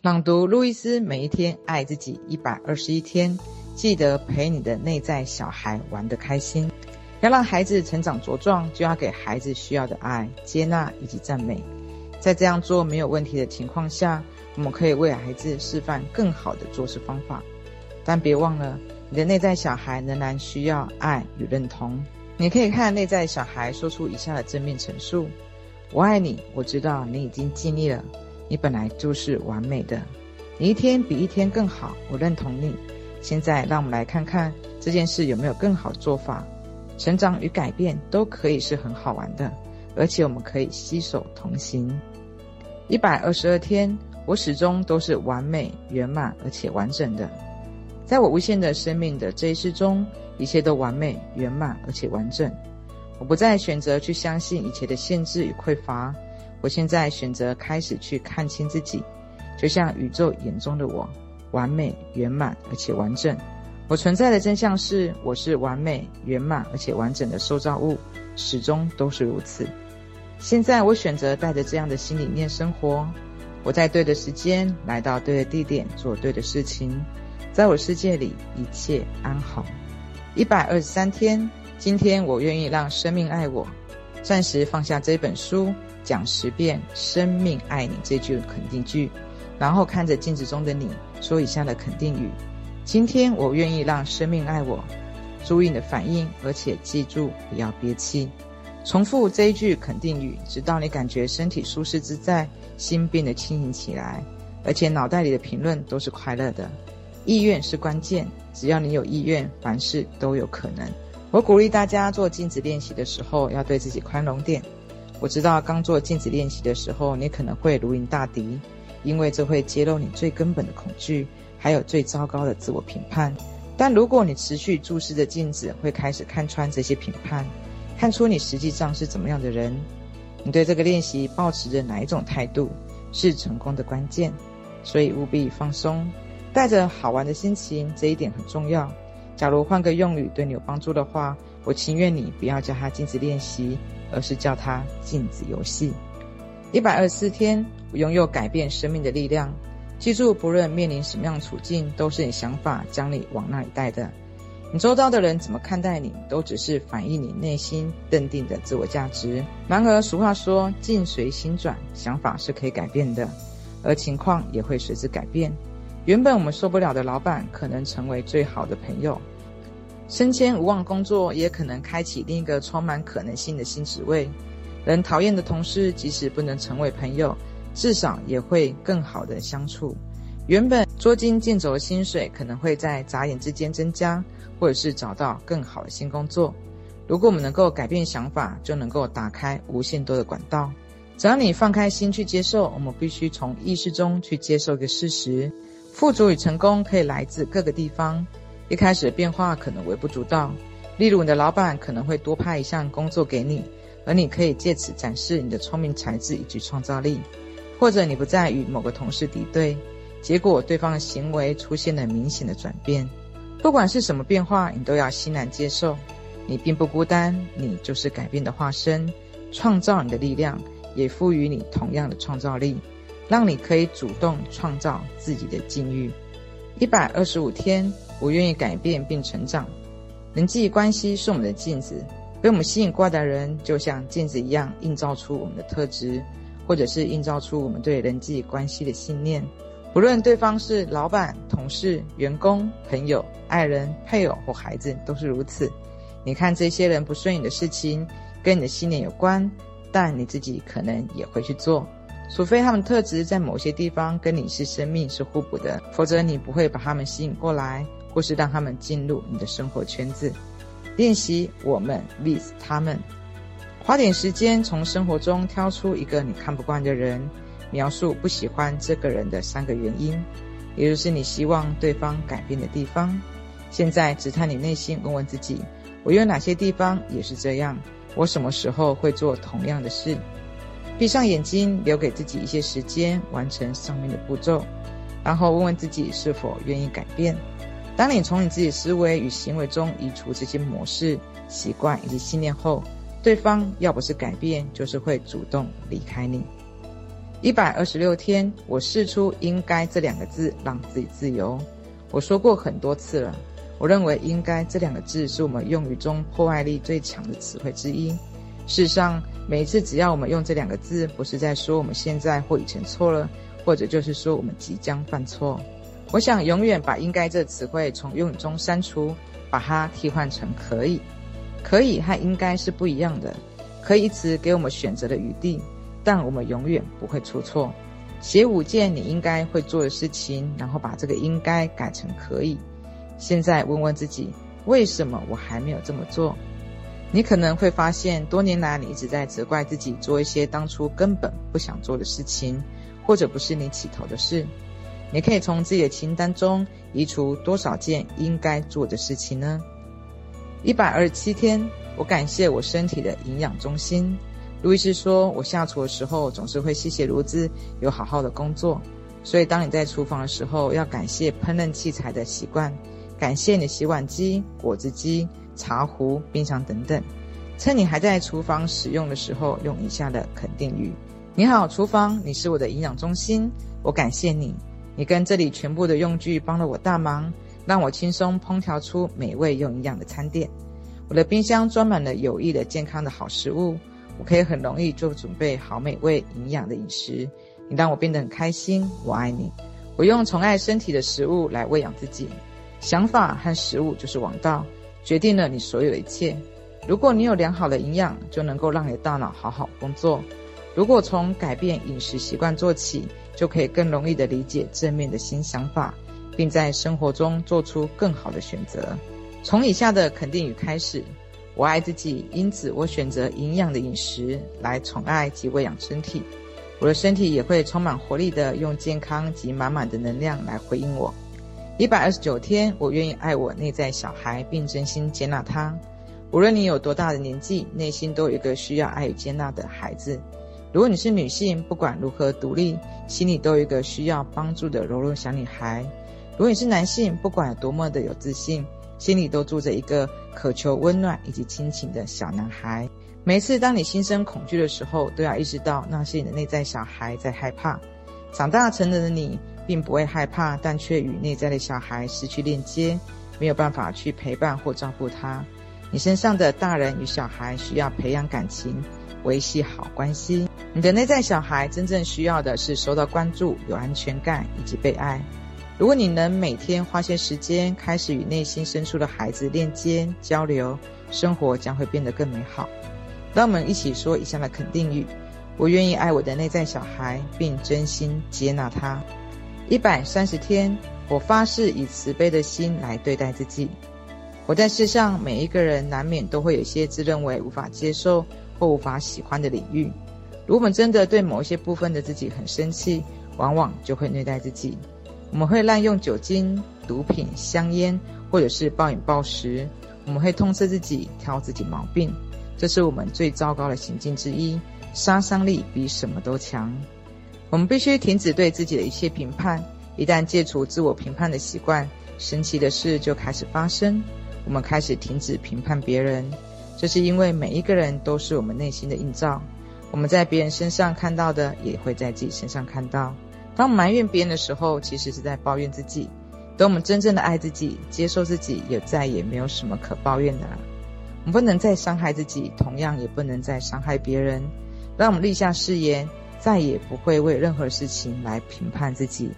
朗读路易斯，每一天爱自己一百二十一天，记得陪你的内在小孩玩得开心。要让孩子成长茁壮，就要给孩子需要的爱、接纳以及赞美。在这样做没有问题的情况下，我们可以为孩子示范更好的做事方法。但别忘了，你的内在小孩仍然需要爱与认同。你可以看内在小孩说出以下的正面陈述：“我爱你，我知道你已经尽力了。”你本来就是完美的，你一天比一天更好，我认同你。现在让我们来看看这件事有没有更好做法。成长与改变都可以是很好玩的，而且我们可以携手同行。一百二十二天，我始终都是完美、圆满而且完整的。在我无限的生命的这一世中，一切都完美、圆满而且完整。我不再选择去相信一切的限制与匮乏。我现在选择开始去看清自己，就像宇宙眼中的我，完美、圆满而且完整。我存在的真相是，我是完美、圆满而且完整的受造物，始终都是如此。现在我选择带着这样的新理念生活。我在对的时间来到对的地点，做对的事情。在我世界里，一切安好。一百二十三天，今天我愿意让生命爱我。暂时放下这本书。讲十遍“生命爱你”这句肯定句，然后看着镜子中的你说以下的肯定语：今天我愿意让生命爱我。注意你的反应，而且记住不要憋气。重复这一句肯定语，直到你感觉身体舒适自在，心变得轻盈起来，而且脑袋里的评论都是快乐的。意愿是关键，只要你有意愿，凡事都有可能。我鼓励大家做镜子练习的时候，要对自己宽容点。我知道刚做镜子练习的时候，你可能会如临大敌，因为这会揭露你最根本的恐惧，还有最糟糕的自我评判。但如果你持续注视着镜子，会开始看穿这些评判，看出你实际上是怎么样的人。你对这个练习抱持着哪一种态度，是成功的关键。所以务必放松，带着好玩的心情，这一点很重要。假如换个用语对你有帮助的话，我情愿你不要叫它镜子练习。而是叫它镜子游戏。一百二十四天，我拥有改变生命的力量。记住，不论面临什么样的处境，都是你想法将你往那里带的。你周遭的人怎么看待你，都只是反映你内心认定的自我价值。然而，俗话说“境随心转”，想法是可以改变的，而情况也会随之改变。原本我们受不了的老板，可能成为最好的朋友。升迁无望工作，也可能开启另一个充满可能性的新职位。人讨厌的同事，即使不能成为朋友，至少也会更好的相处。原本捉襟见肘的薪水，可能会在眨眼之间增加，或者是找到更好的新工作。如果我们能够改变想法，就能够打开无限多的管道。只要你放开心去接受，我们必须从意识中去接受一个事实：富足与成功可以来自各个地方。一开始的变化可能微不足道，例如你的老板可能会多派一项工作给你，而你可以借此展示你的聪明才智以及创造力；或者你不再与某个同事敌对，结果对方的行为出现了明显的转变。不管是什么变化，你都要欣然接受。你并不孤单，你就是改变的化身。创造你的力量，也赋予你同样的创造力，让你可以主动创造自己的境遇。一百二十五天。我愿意改变并成长。人际关系是我们的镜子，被我们吸引过来的人，就像镜子一样，映照出我们的特质，或者是映照出我们对人际关系的信念。不论对方是老板、同事、员工、朋友、爱人、配偶或孩子，都是如此。你看这些人不顺眼的事情，跟你的信念有关，但你自己可能也会去做。除非他们特质在某些地方跟你是生命是互补的，否则你不会把他们吸引过来。或是让他们进入你的生活圈子，练习我们 with 他们，花点时间从生活中挑出一个你看不惯的人，描述不喜欢这个人的三个原因，也就是你希望对方改变的地方。现在只探你内心，问问自己：我有哪些地方也是这样？我什么时候会做同样的事？闭上眼睛，留给自己一些时间完成上面的步骤，然后问问自己是否愿意改变。当你从你自己思维与行为中移除这些模式、习惯以及信念后，对方要不是改变，就是会主动离开你。一百二十六天，我试出“应该”这两个字，让自己自由。我说过很多次了，我认为“应该”这两个字是我们用语中破坏力最强的词汇之一。事实上，每一次只要我们用这两个字，不是在说我们现在或以前错了，或者就是说我们即将犯错。我想永远把“应该”这词汇从用语中删除，把它替换成“可以”。可以和应该是不一样的。可以一词给我们选择的余地，但我们永远不会出错。写五件你应该会做的事情，然后把这个应该改成可以。现在问问自己，为什么我还没有这么做？你可能会发现，多年来你一直在责怪自己做一些当初根本不想做的事情，或者不是你起头的事。你可以从自己的清单中移除多少件应该做的事情呢？一百二十七天，我感谢我身体的营养中心。路易斯说，我下厨的时候总是会谢谢炉子有好好的工作。所以，当你在厨房的时候，要感谢烹饪器材的习惯，感谢你的洗碗机、果汁机。茶壶、冰箱等等，趁你还在厨房使用的时候，用以下的肯定语：你好，厨房，你是我的营养中心，我感谢你，你跟这里全部的用具帮了我大忙，让我轻松烹调出美味又营养的餐点。我的冰箱装满了有益的、健康的好食物，我可以很容易就准备好美味、营养的饮食。你让我变得很开心，我爱你。我用宠爱身体的食物来喂养自己，想法和食物就是王道。决定了你所有的一切。如果你有良好的营养，就能够让你的大脑好好工作。如果从改变饮食习惯做起，就可以更容易地理解正面的新想法，并在生活中做出更好的选择。从以下的肯定语开始：我爱自己，因此我选择营养的饮食来宠爱及喂养身体。我的身体也会充满活力地用健康及满满的能量来回应我。一百二十九天，我愿意爱我内在小孩，并真心接纳他。无论你有多大的年纪，内心都有一个需要爱与接纳的孩子。如果你是女性，不管如何独立，心里都有一个需要帮助的柔弱小女孩。如果你是男性，不管有多么的有自信，心里都住着一个渴求温暖以及亲情的小男孩。每次当你心生恐惧的时候，都要意识到那是你的内在小孩在害怕。长大成人的你，并不会害怕，但却与内在的小孩失去链接，没有办法去陪伴或照顾他。你身上的大人与小孩需要培养感情，维系好关系。你的内在小孩真正需要的是受到关注、有安全感以及被爱。如果你能每天花些时间，开始与内心深处的孩子链接交流，生活将会变得更美好。让我们一起说以下的肯定语：我愿意爱我的内在小孩，并真心接纳他。一百三十天，我发誓以慈悲的心来对待自己。活在世上，每一个人难免都会有一些自认为无法接受或无法喜欢的领域。如果我们真的对某一些部分的自己很生气，往往就会虐待自己。我们会滥用酒精、毒品、香烟，或者是暴饮暴食。我们会痛斥自己，挑自己毛病，这是我们最糟糕的行径之一，杀伤力比什么都强。我们必须停止对自己的一切评判。一旦戒除自我评判的习惯，神奇的事就开始发生。我们开始停止评判别人，这是因为每一个人都是我们内心的映照。我们在别人身上看到的，也会在自己身上看到。当我们埋怨别人的时候，其实是在抱怨自己。等我们真正的爱自己、接受自己，也再也没有什么可抱怨的了。我们不能再伤害自己，同样也不能再伤害别人。让我们立下誓言。再也不会为任何事情来评判自己。